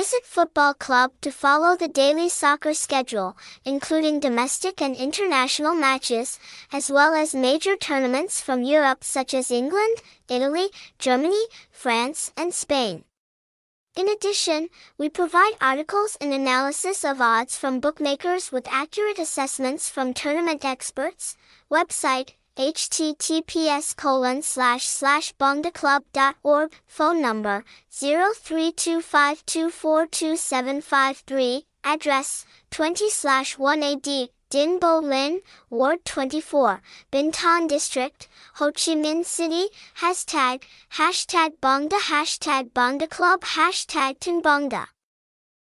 Visit Football Club to follow the daily soccer schedule, including domestic and international matches, as well as major tournaments from Europe such as England, Italy, Germany, France, and Spain. In addition, we provide articles and analysis of odds from bookmakers with accurate assessments from tournament experts. Website https colon slash slash bongdaclub.org phone number 0325242753 address 20 slash 1AD Dinh Bo Linh, Ward 24, Binh Thanh District, Ho Chi Minh City, hashtag, hashtag Bongda hashtag Bongda Club hashtag Tinbongda.